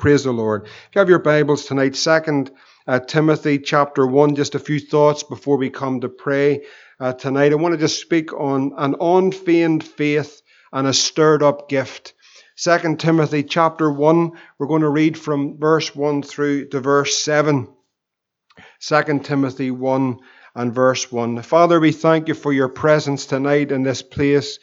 Praise the Lord. If you have your Bibles tonight, Second uh, Timothy chapter 1, just a few thoughts before we come to pray uh, tonight. I want to just speak on an unfeigned faith and a stirred up gift. Second Timothy chapter 1, we're going to read from verse 1 through to verse 7. Second Timothy 1 and verse 1. Father, we thank you for your presence tonight in this place.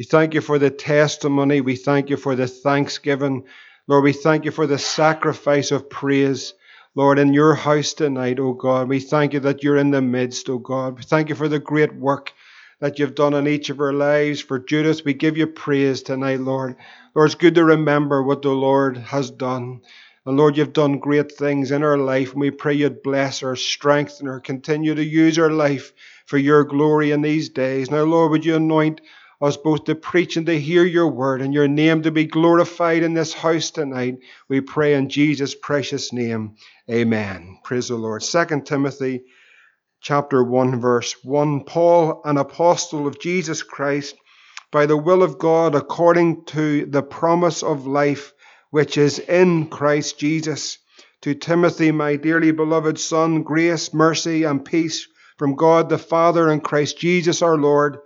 We thank you for the testimony. We thank you for the thanksgiving. Lord, we thank you for the sacrifice of praise. Lord, in your house tonight, O God, we thank you that you're in the midst, O God. We thank you for the great work that you've done in each of our lives. For Judas, we give you praise tonight, Lord. Lord, it's good to remember what the Lord has done. And Lord, you've done great things in our life, and we pray you'd bless our strength and continue to use our life for your glory in these days. Now, Lord, would you anoint us both to preach and to hear your word and your name to be glorified in this house tonight? We pray in Jesus' precious name. Amen. Praise the Lord. Second Timothy chapter 1, verse 1. Paul, an apostle of Jesus Christ, by the will of God, according to the promise of life which is in Christ Jesus. To Timothy, my dearly beloved son, grace, mercy, and peace from God the Father and Christ Jesus our Lord.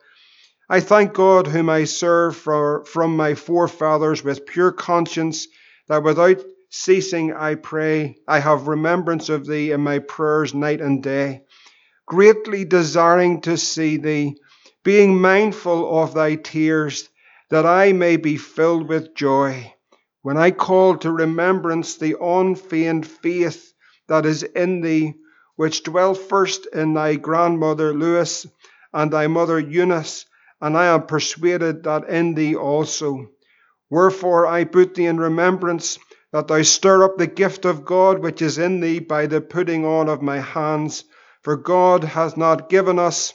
I thank God, whom I serve for, from my forefathers with pure conscience, that without ceasing I pray, I have remembrance of thee in my prayers night and day, greatly desiring to see thee, being mindful of thy tears, that I may be filled with joy. When I call to remembrance the unfeigned faith that is in thee, which dwelt first in thy grandmother Lois and thy mother Eunice, and I am persuaded that in thee also. Wherefore I put thee in remembrance that thou stir up the gift of God which is in thee by the putting on of my hands. For God has not given us,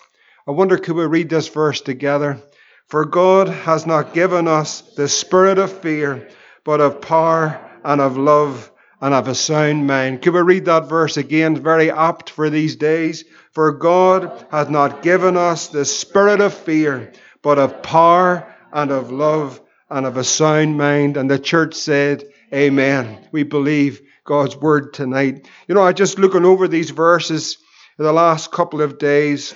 I wonder could we read this verse together? For God has not given us the spirit of fear but of power and of love and of a sound mind. Could we read that verse again? Very apt for these days. For God hath not given us the spirit of fear, but of power and of love and of a sound mind. And the church said, Amen. We believe God's word tonight. You know, I just looking over these verses in the last couple of days,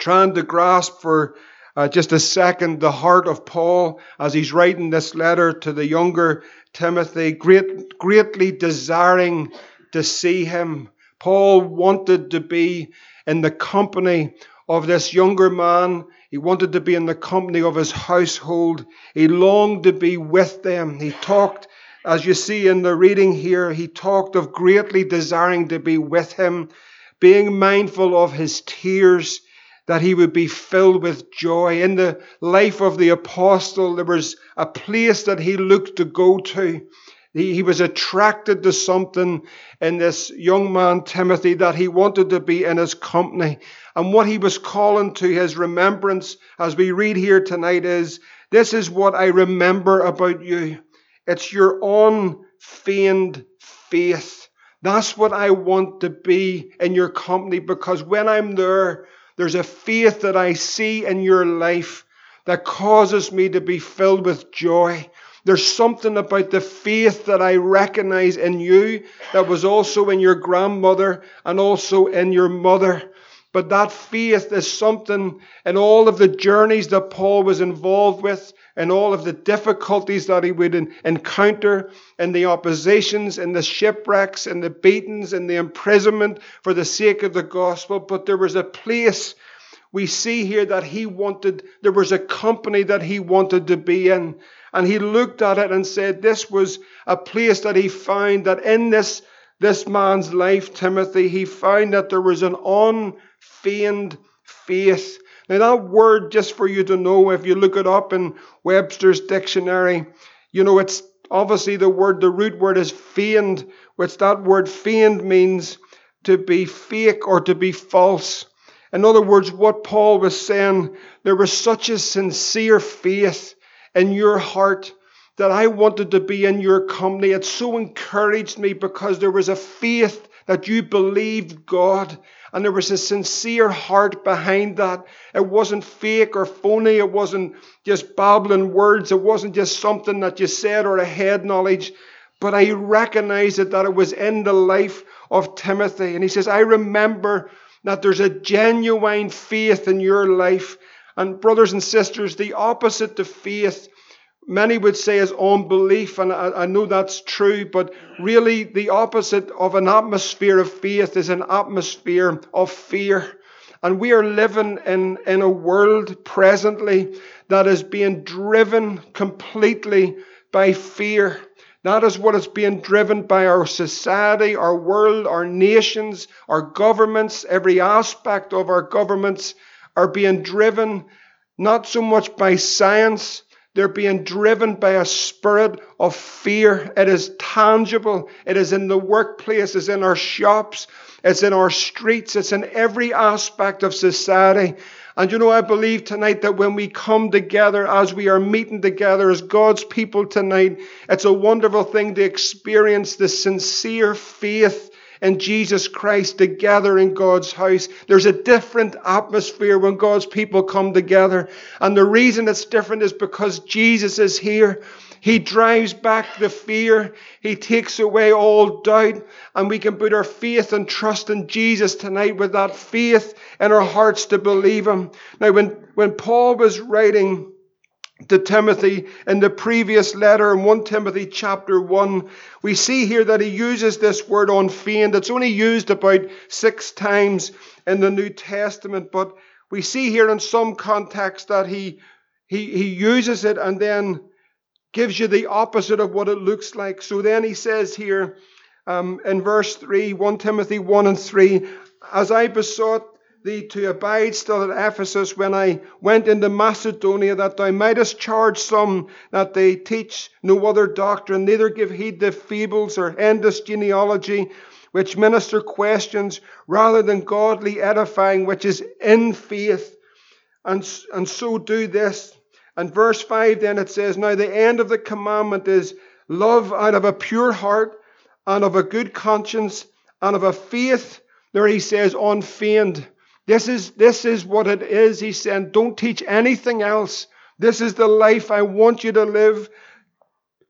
trying to grasp for uh, just a second, the heart of Paul as he's writing this letter to the younger Timothy, great, greatly desiring to see him. Paul wanted to be in the company of this younger man. He wanted to be in the company of his household. He longed to be with them. He talked, as you see in the reading here, he talked of greatly desiring to be with him, being mindful of his tears that he would be filled with joy. In the life of the apostle, there was a place that he looked to go to. He, he was attracted to something in this young man, Timothy, that he wanted to be in his company. And what he was calling to his remembrance, as we read here tonight, is this is what I remember about you. It's your unfeigned faith. That's what I want to be in your company because when I'm there, there's a faith that I see in your life that causes me to be filled with joy. There's something about the faith that I recognize in you that was also in your grandmother and also in your mother. But that faith is something in all of the journeys that Paul was involved with, and all of the difficulties that he would encounter, and the oppositions, and the shipwrecks, and the beatings, and the imprisonment for the sake of the gospel. But there was a place we see here that he wanted, there was a company that he wanted to be in. And he looked at it and said, This was a place that he found that in this, this man's life, Timothy, he found that there was an on feigned faith. Now, that word, just for you to know, if you look it up in Webster's dictionary, you know, it's obviously the word, the root word is feigned, which that word feigned means to be fake or to be false. In other words, what Paul was saying, there was such a sincere faith in your heart that I wanted to be in your company. It so encouraged me because there was a faith that you believed God and there was a sincere heart behind that. It wasn't fake or phony. It wasn't just babbling words. It wasn't just something that you said or a head knowledge. But I recognized it that it was in the life of Timothy. And he says, I remember that there's a genuine faith in your life. And brothers and sisters, the opposite to faith, many would say is unbelief. And I, I know that's true, but really the opposite of an atmosphere of faith is an atmosphere of fear. And we are living in, in a world presently that is being driven completely by fear. That is what is being driven by our society, our world, our nations, our governments. Every aspect of our governments are being driven not so much by science, they're being driven by a spirit of fear. It is tangible. It is in the workplace, it's in our shops, it's in our streets, it's in every aspect of society. And you know, I believe tonight that when we come together, as we are meeting together as God's people tonight, it's a wonderful thing to experience the sincere faith in Jesus Christ together in God's house. There's a different atmosphere when God's people come together. And the reason it's different is because Jesus is here. He drives back the fear. He takes away all doubt. And we can put our faith and trust in Jesus tonight with that faith in our hearts to believe Him. Now, when, when Paul was writing to Timothy in the previous letter in 1 Timothy chapter 1, we see here that he uses this word on unfeigned. It's only used about six times in the New Testament, but we see here in some context that he, he, he uses it and then gives you the opposite of what it looks like. So then he says here um, in verse 3, 1 Timothy 1 and 3, As I besought thee to abide still at Ephesus when I went into Macedonia, that thou mightest charge some that they teach no other doctrine, neither give heed to fables or endless genealogy, which minister questions, rather than godly edifying, which is in faith. And, and so do this and verse 5 then it says, Now the end of the commandment is love out of a pure heart and of a good conscience and of a faith, there he says, unfeigned. This is, this is what it is. He said, Don't teach anything else. This is the life I want you to live.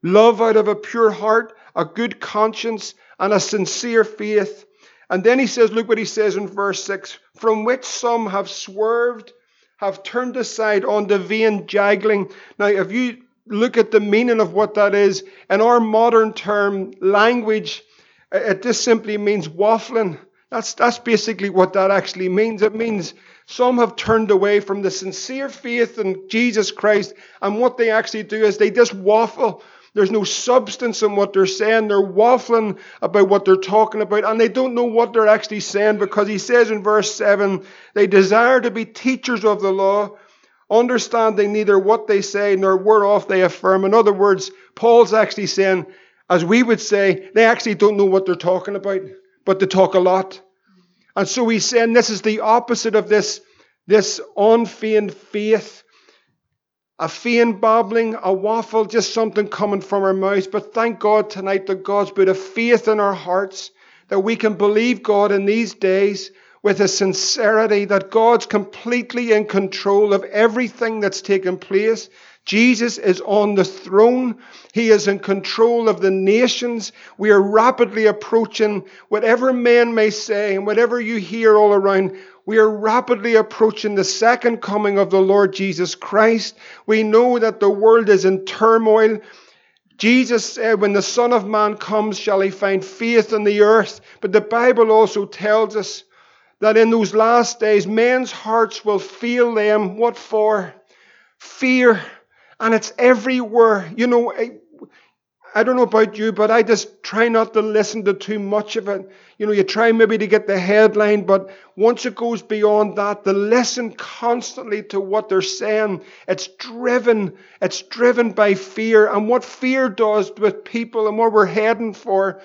Love out of a pure heart, a good conscience, and a sincere faith. And then he says, Look what he says in verse 6 From which some have swerved have turned aside on the vain jangling. Now, if you look at the meaning of what that is, in our modern term language, it just simply means waffling. That's, that's basically what that actually means. It means some have turned away from the sincere faith in Jesus Christ, and what they actually do is they just waffle. There's no substance in what they're saying. They're waffling about what they're talking about, and they don't know what they're actually saying because he says in verse 7 they desire to be teachers of the law, understanding neither what they say nor whereof they affirm. In other words, Paul's actually saying, as we would say, they actually don't know what they're talking about, but they talk a lot. And so he's saying this is the opposite of this, this unfeigned faith a faint babbling, a waffle, just something coming from our mouths. But thank God tonight that God's put a faith in our hearts that we can believe God in these days with a sincerity that God's completely in control of everything that's taken place. Jesus is on the throne. He is in control of the nations. We are rapidly approaching whatever men may say and whatever you hear all around we are rapidly approaching the second coming of the Lord Jesus Christ. We know that the world is in turmoil. Jesus said, When the Son of Man comes, shall he find faith on the earth? But the Bible also tells us that in those last days, men's hearts will feel them. What for? Fear. And it's everywhere. You know, I I don't know about you, but I just try not to listen to too much of it. You know, you try maybe to get the headline, but once it goes beyond that, to listen constantly to what they're saying, it's driven, it's driven by fear. And what fear does with people and what we're heading for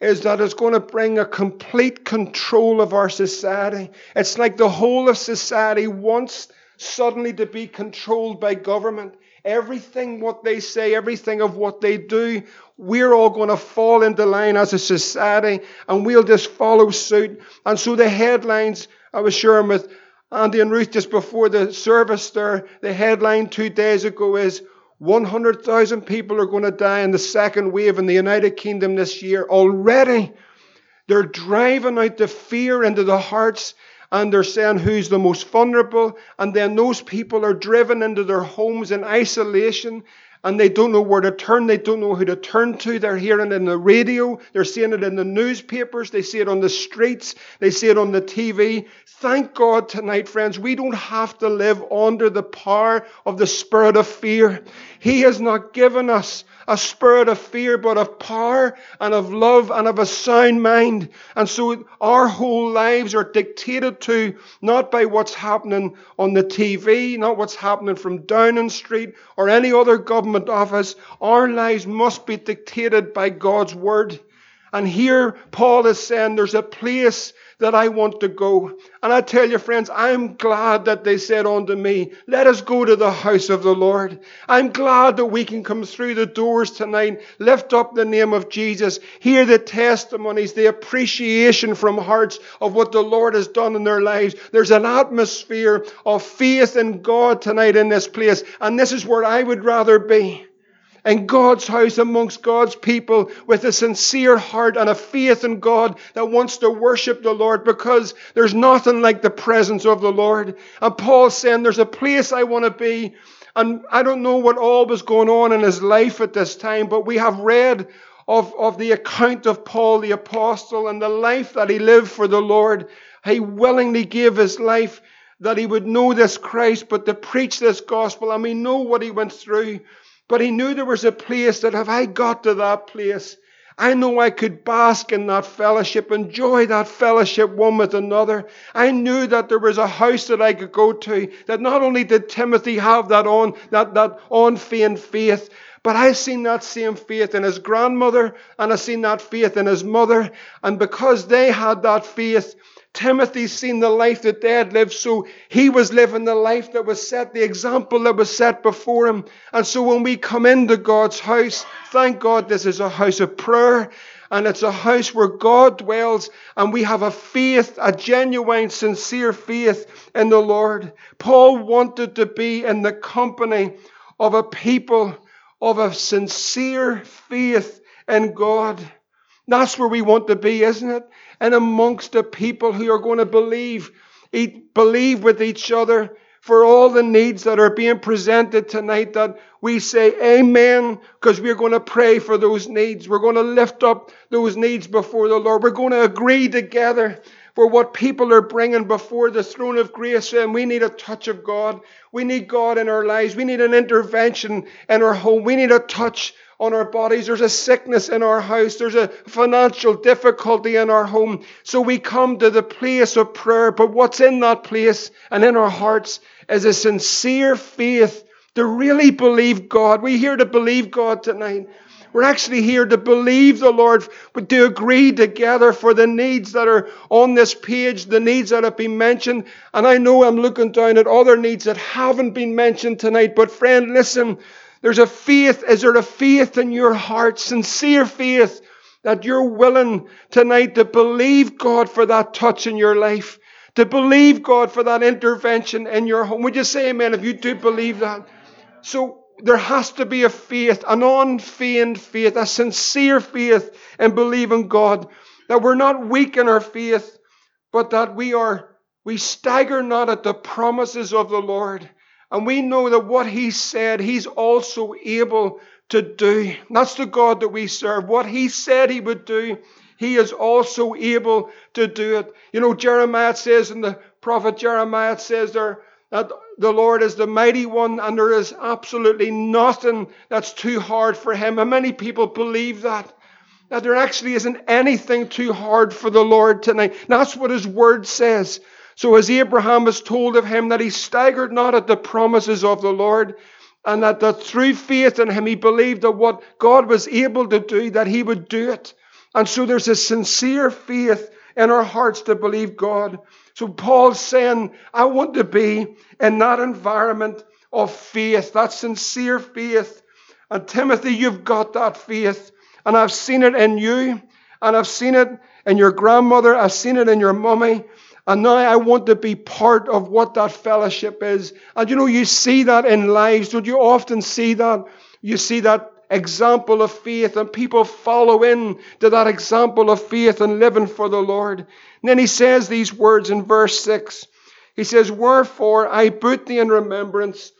is that it's going to bring a complete control of our society. It's like the whole of society wants suddenly to be controlled by government. Everything what they say, everything of what they do, we're all going to fall into line as a society and we'll just follow suit. And so the headlines, I was sharing with Andy and Ruth just before the service there, the headline two days ago is, 100,000 people are going to die in the second wave in the United Kingdom this year. Already, they're driving out the fear into the hearts and they're saying who's the most vulnerable. And then those people are driven into their homes in isolation and they don't know where to turn. They don't know who to turn to. They're hearing it in the radio. They're seeing it in the newspapers. They see it on the streets. They see it on the TV. Thank God tonight, friends, we don't have to live under the power of the spirit of fear. He has not given us a spirit of fear, but of power and of love and of a sound mind. And so our whole lives are dictated to not by what's happening on the TV, not what's happening from Downing Street or any other government office. Our lives must be dictated by God's word. And here Paul is saying there's a place that I want to go. And I tell you, friends, I'm glad that they said unto me, Let us go to the house of the Lord. I'm glad that we can come through the doors tonight, lift up the name of Jesus, hear the testimonies, the appreciation from hearts of what the Lord has done in their lives. There's an atmosphere of faith in God tonight in this place. And this is where I would rather be in God's house amongst God's people with a sincere heart and a faith in God that wants to worship the Lord because there's nothing like the presence of the Lord. And Paul's saying there's a place I want to be. And I don't know what all was going on in his life at this time, but we have read of, of the account of Paul the apostle and the life that he lived for the Lord. He willingly gave his life that he would know this Christ, but to preach this gospel. And we know what he went through. But he knew there was a place that if I got to that place, I know I could bask in that fellowship, enjoy that fellowship one with another. I knew that there was a house that I could go to, that not only did Timothy have that on, that, that unfeigned faith, but I seen that same faith in his grandmother, and I seen that faith in his mother. And because they had that faith, Timothy's seen the life that they had lived, so he was living the life that was set, the example that was set before him. And so when we come into God's house, thank God this is a house of prayer, and it's a house where God dwells, and we have a faith, a genuine, sincere faith in the Lord. Paul wanted to be in the company of a people of a sincere faith in God. That's where we want to be, isn't it? and amongst the people who are going to believe, believe with each other for all the needs that are being presented tonight that we say amen because we're going to pray for those needs. We're going to lift up those needs before the Lord. We're going to agree together for what people are bringing before the throne of grace. And we need a touch of God. We need God in our lives. We need an intervention in our home. We need a touch on our bodies. There's a sickness in our house. There's a financial difficulty in our home. So we come to the place of prayer. But what's in that place and in our hearts is a sincere faith to really believe God. We're here to believe God tonight. We're actually here to believe the Lord, but to agree together for the needs that are on this page, the needs that have been mentioned. And I know I'm looking down at other needs that haven't been mentioned tonight, but friend, listen, there's a faith. Is there a faith in your heart, sincere faith, that you're willing tonight to believe God for that touch in your life? To believe God for that intervention in your home. Would you say amen if you do believe that? So there has to be a faith, an unfeigned faith, a sincere faith in believing God. That we're not weak in our faith, but that we are, we stagger not at the promises of the Lord. And we know that what He said, He's also able to do. That's the God that we serve. What He said He would do, He is also able to do it. You know, Jeremiah says, and the prophet Jeremiah says there, that the Lord is the mighty one and there is absolutely nothing that's too hard for him. And many people believe that. That there actually isn't anything too hard for the Lord tonight. That's what his word says. So as Abraham was told of him that he staggered not at the promises of the Lord, and that, that through faith in him he believed that what God was able to do, that he would do it. And so there's a sincere faith in our hearts to believe God. So Paul's saying, I want to be in that environment of faith, that sincere faith. And Timothy, you've got that faith. And I've seen it in you, and I've seen it in your grandmother, I've seen it in your mummy, And now I want to be part of what that fellowship is. And you know, you see that in lives. Don't you often see that? You see that example of faith, and people follow in to that example of faith and living for the Lord. And then he says these words in verse 6. He says, Wherefore I put thee in remembrance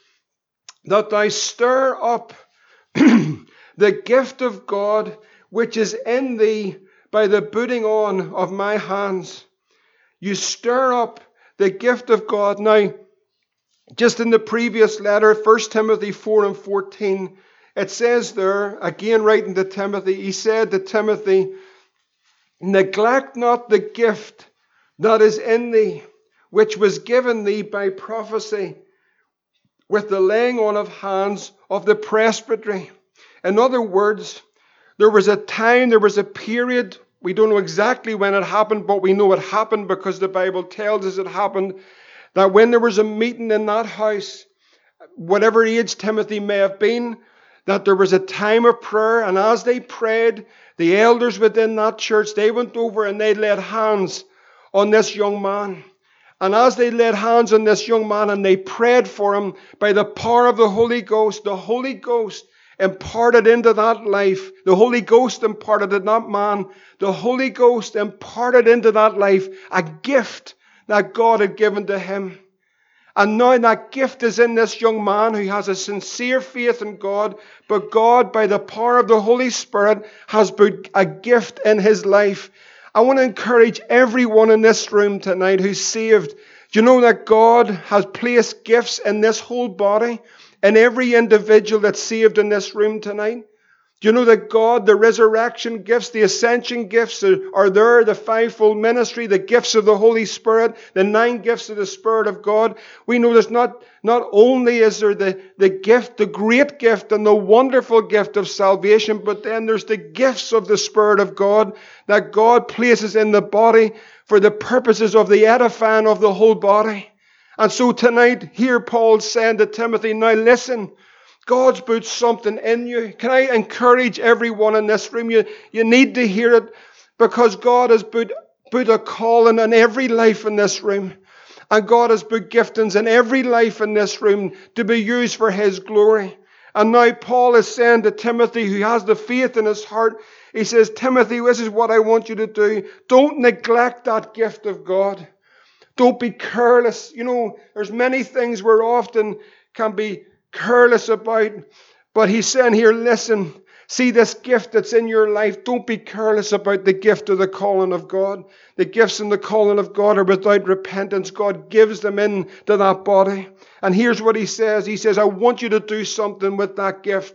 that thou stir up the gift of God which is in thee by the putting on of my hands. You stir up the gift of God. Now, just in the previous letter, 1 Timothy 4 and 14, it says there, again writing to Timothy, he said to Timothy, Neglect not the gift that is in thee, which was given thee by prophecy, with the laying on of hands of the presbytery. In other words, there was a time, there was a period, we don't know exactly when it happened, but we know it happened because the Bible tells us it happened, that when there was a meeting in that house, whatever age Timothy may have been, that there was a time of prayer, and as they prayed, the elders within that church, they went over and they laid hands on this young man. And as they laid hands on this young man and they prayed for him by the power of the Holy Ghost, the Holy Ghost imparted into that life, the Holy Ghost imparted in that man, the Holy Ghost imparted into that life a gift that God had given to him. And now that gift is in this young man who has a sincere faith in God, but God, by the power of the Holy Spirit, has put a gift in his life. I want to encourage everyone in this room tonight who's saved. Do you know that God has placed gifts in this whole body, in every individual that's saved in this room tonight? Do you know that God, the resurrection gifts, the ascension gifts are there, the fivefold ministry, the gifts of the Holy Spirit, the nine gifts of the Spirit of God? We know there's not, not only is there the, the gift, the great gift and the wonderful gift of salvation, but then there's the gifts of the Spirit of God that God places in the body for the purposes of the edifying of the whole body. And so tonight, here Paul's saying to Timothy, now listen, God's put something in you. Can I encourage everyone in this room? You, you need to hear it because God has put, put a calling in every life in this room. And God has put giftings in every life in this room to be used for His glory. And now Paul is saying to Timothy, who has the faith in his heart, he says, Timothy, this is what I want you to do. Don't neglect that gift of God. Don't be careless. You know, there's many things where often can be careless about. But he's saying here, listen, see this gift that's in your life. Don't be careless about the gift of the calling of God. The gifts and the calling of God are without repentance. God gives them in to that body. And here's what he says. He says, I want you to do something with that gift.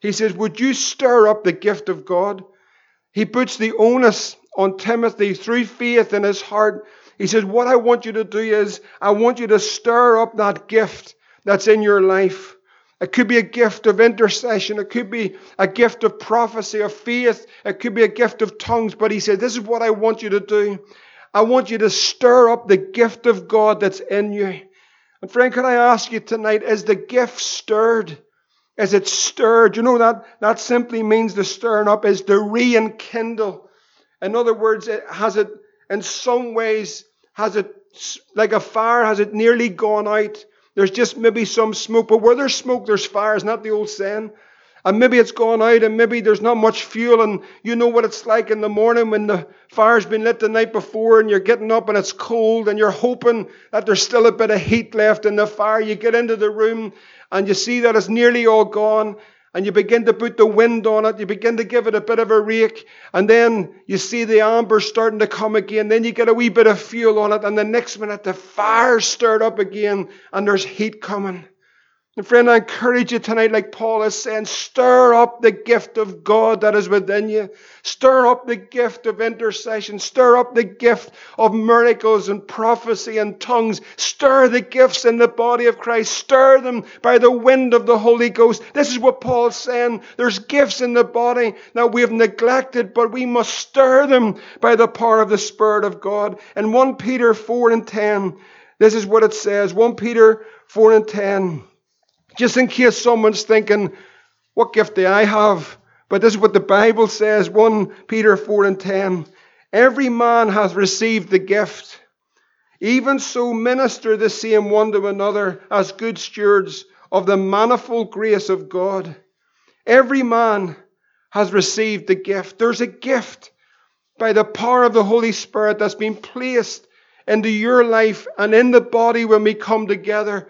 He says, Would you stir up the gift of God? He puts the onus on Timothy through faith in his heart. He says, What I want you to do is, I want you to stir up that gift that's in your life. It could be a gift of intercession. It could be a gift of prophecy, of faith. It could be a gift of tongues. But he said, This is what I want you to do. I want you to stir up the gift of God that's in you. And friend, can I ask you tonight, is the gift stirred? Is it stirred? You know that that simply means the stirring up is to re-enkindle. In other words, it has it in some ways has it like a fire, has it nearly gone out? There's just maybe some smoke, but where there's smoke, there's fire. Is not the old saying? And maybe it's gone out, and maybe there's not much fuel, and you know what it's like in the morning when the fire's been lit the night before, and you're getting up and it's cold, and you're hoping that there's still a bit of heat left in the fire. You get into the room, and you see that it's nearly all gone, and you begin to put the wind on it, you begin to give it a bit of a rake, and then you see the amber starting to come again. Then you get a wee bit of fuel on it, and the next minute the fire's stirred up again, and there's heat coming. And friend, I encourage you tonight, like Paul is saying, stir up the gift of God that is within you. Stir up the gift of intercession. Stir up the gift of miracles and prophecy and tongues. Stir the gifts in the body of Christ. Stir them by the wind of the Holy Ghost. This is what Paul's saying. There's gifts in the body that we have neglected, but we must stir them by the power of the Spirit of God. In 1 Peter 4 and 10, this is what it says. 1 Peter 4 and 10. Just in case someone's thinking, what gift do I have? But this is what the Bible says 1 Peter 4 and 10. Every man hath received the gift. Even so, minister the same one to another as good stewards of the manifold grace of God. Every man has received the gift. There's a gift by the power of the Holy Spirit that's been placed into your life and in the body when we come together.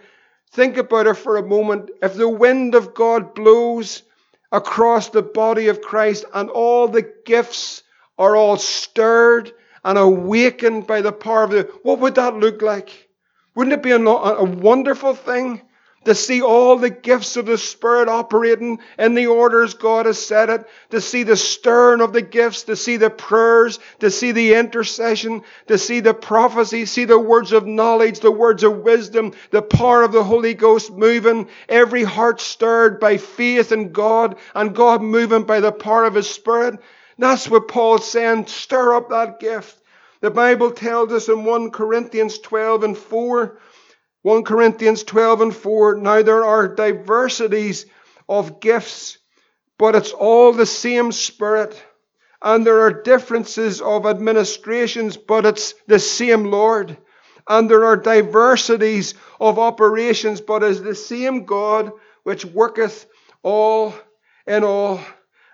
Think about it for a moment. If the wind of God blows across the body of Christ and all the gifts are all stirred and awakened by the power of the, what would that look like? Wouldn't it be a, a wonderful thing? To see all the gifts of the Spirit operating in the orders God has set it, to see the stirring of the gifts, to see the prayers, to see the intercession, to see the prophecy, see the words of knowledge, the words of wisdom, the power of the Holy Ghost moving, every heart stirred by faith in God, and God moving by the power of His Spirit. That's what Paul's saying. Stir up that gift. The Bible tells us in 1 Corinthians 12 and 4 1 Corinthians 12 and 4. Now there are diversities of gifts, but it's all the same Spirit. And there are differences of administrations, but it's the same Lord. And there are diversities of operations, but it's the same God which worketh all in all.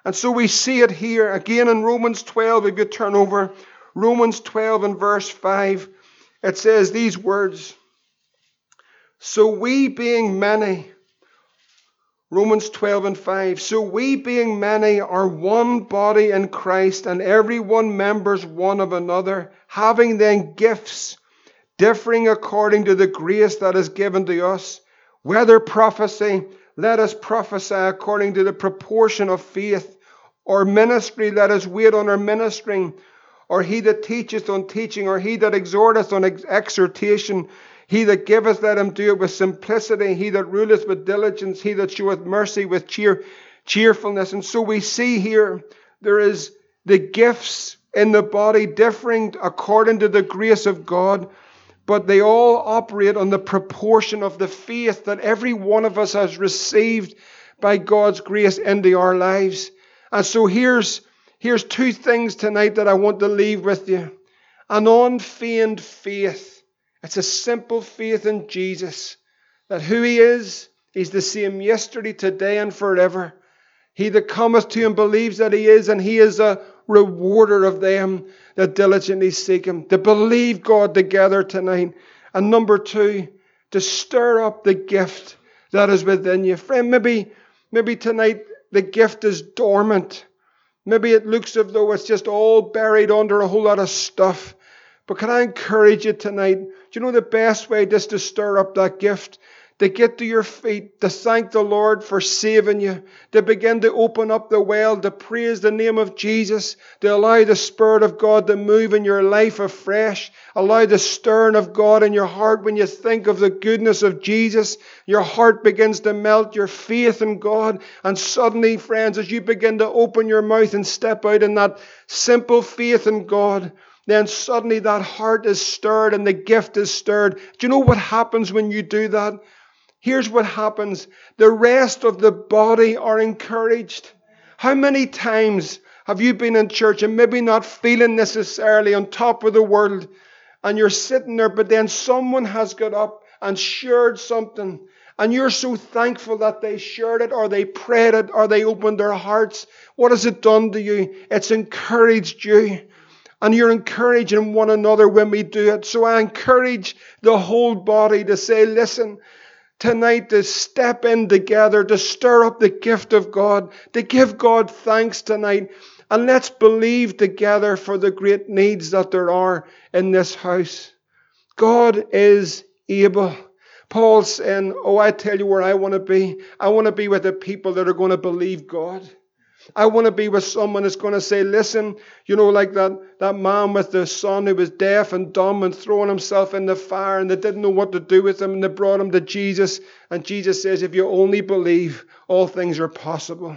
And so we see it here again in Romans 12. If you turn over Romans 12 and verse 5, it says these words. So we being many, Romans 12 and 5, so we being many are one body in Christ, and every one members one of another, having then gifts differing according to the grace that is given to us. Whether prophecy, let us prophesy according to the proportion of faith, or ministry, let us wait on our ministering, or he that teacheth on teaching, or he that exhorteth on ex- exhortation. He that giveth, let him do it with simplicity. He that ruleth with diligence. He that showeth mercy with cheer, cheerfulness. And so we see here there is the gifts in the body differing according to the grace of God, but they all operate on the proportion of the faith that every one of us has received by God's grace into our lives. And so here's, here's two things tonight that I want to leave with you an unfeigned faith it's a simple faith in Jesus that who He is, He's the same yesterday, today, and forever. He that cometh to Him believes that He is, and He is a rewarder of them that diligently seek Him. To believe God together tonight. And number two, to stir up the gift that is within you. Friend, maybe, maybe tonight the gift is dormant. Maybe it looks as though it's just all buried under a whole lot of stuff. But can I encourage you tonight? Do you know the best way just to stir up that gift? To get to your feet, to thank the Lord for saving you, to begin to open up the well, to praise the name of Jesus, to allow the Spirit of God to move in your life afresh, allow the stirring of God in your heart when you think of the goodness of Jesus. Your heart begins to melt, your faith in God, and suddenly, friends, as you begin to open your mouth and step out in that simple faith in God, then suddenly that heart is stirred and the gift is stirred. Do you know what happens when you do that? Here's what happens the rest of the body are encouraged. How many times have you been in church and maybe not feeling necessarily on top of the world, and you're sitting there, but then someone has got up and shared something, and you're so thankful that they shared it, or they prayed it, or they opened their hearts? What has it done to you? It's encouraged you and you're encouraging one another when we do it. So I encourage the whole body to say, listen, tonight to step in together, to stir up the gift of God, to give God thanks tonight. And let's believe together for the great needs that there are in this house. God is able. Paul's saying, Oh, I tell you where I want to be. I want to be with the people that are going to believe God. I want to be with someone that's going to say, listen, you know, like that, that man with the son who was deaf and dumb and throwing himself in the fire and they didn't know what to do with him and they brought him to Jesus. And Jesus says, if you only believe, all things are possible.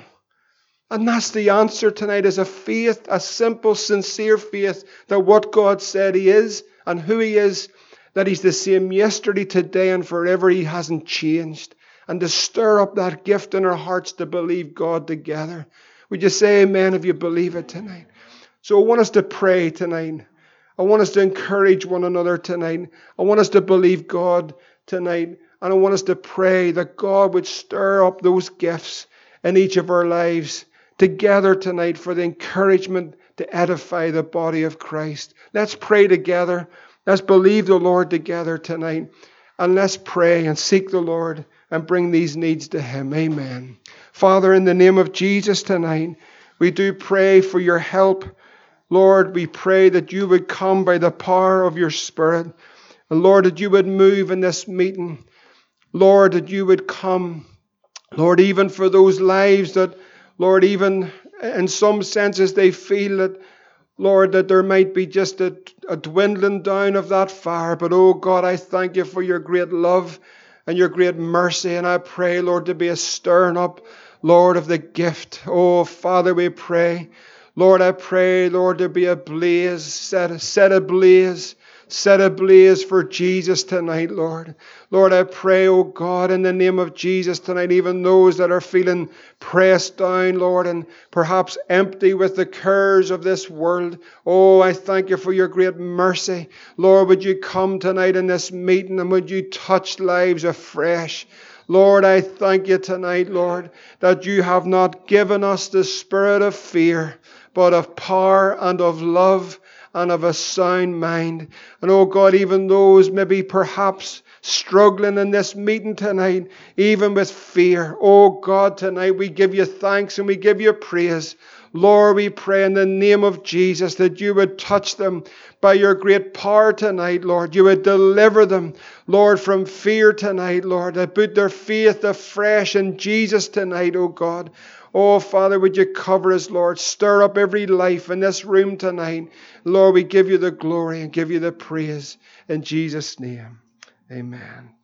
And that's the answer tonight is a faith, a simple, sincere faith that what God said He is and who He is, that He's the same yesterday, today, and forever. He hasn't changed. And to stir up that gift in our hearts to believe God together. Would you say amen if you believe it tonight? So I want us to pray tonight. I want us to encourage one another tonight. I want us to believe God tonight. And I want us to pray that God would stir up those gifts in each of our lives together tonight for the encouragement to edify the body of Christ. Let's pray together. Let's believe the Lord together tonight. And let's pray and seek the Lord and bring these needs to Him. Amen. Father, in the name of Jesus tonight, we do pray for your help. Lord, we pray that you would come by the power of your Spirit. And Lord, that you would move in this meeting. Lord, that you would come. Lord, even for those lives that, Lord, even in some senses they feel that, Lord, that there might be just a, a dwindling down of that fire. But oh God, I thank you for your great love and your great mercy. And I pray, Lord, to be a stirring up, Lord, of the gift. Oh, Father, we pray. Lord, I pray, Lord, to be a blaze, set, set ablaze set ablaze for Jesus tonight, Lord. Lord, I pray, oh God, in the name of Jesus tonight, even those that are feeling pressed down, Lord, and perhaps empty with the cares of this world. Oh, I thank you for your great mercy. Lord, would you come tonight in this meeting and would you touch lives afresh? Lord, I thank you tonight, Lord, that you have not given us the spirit of fear, but of power and of love and of a sound mind. And oh God, even those maybe perhaps struggling in this meeting tonight, even with fear. Oh God, tonight we give you thanks and we give you praise. Lord, we pray in the name of Jesus that you would touch them by your great power tonight, Lord. You would deliver them, Lord, from fear tonight, Lord. That put their faith afresh in Jesus tonight, oh God. Oh, Father, would you cover us, Lord? Stir up every life in this room tonight. Lord, we give you the glory and give you the praise in Jesus' name. Amen.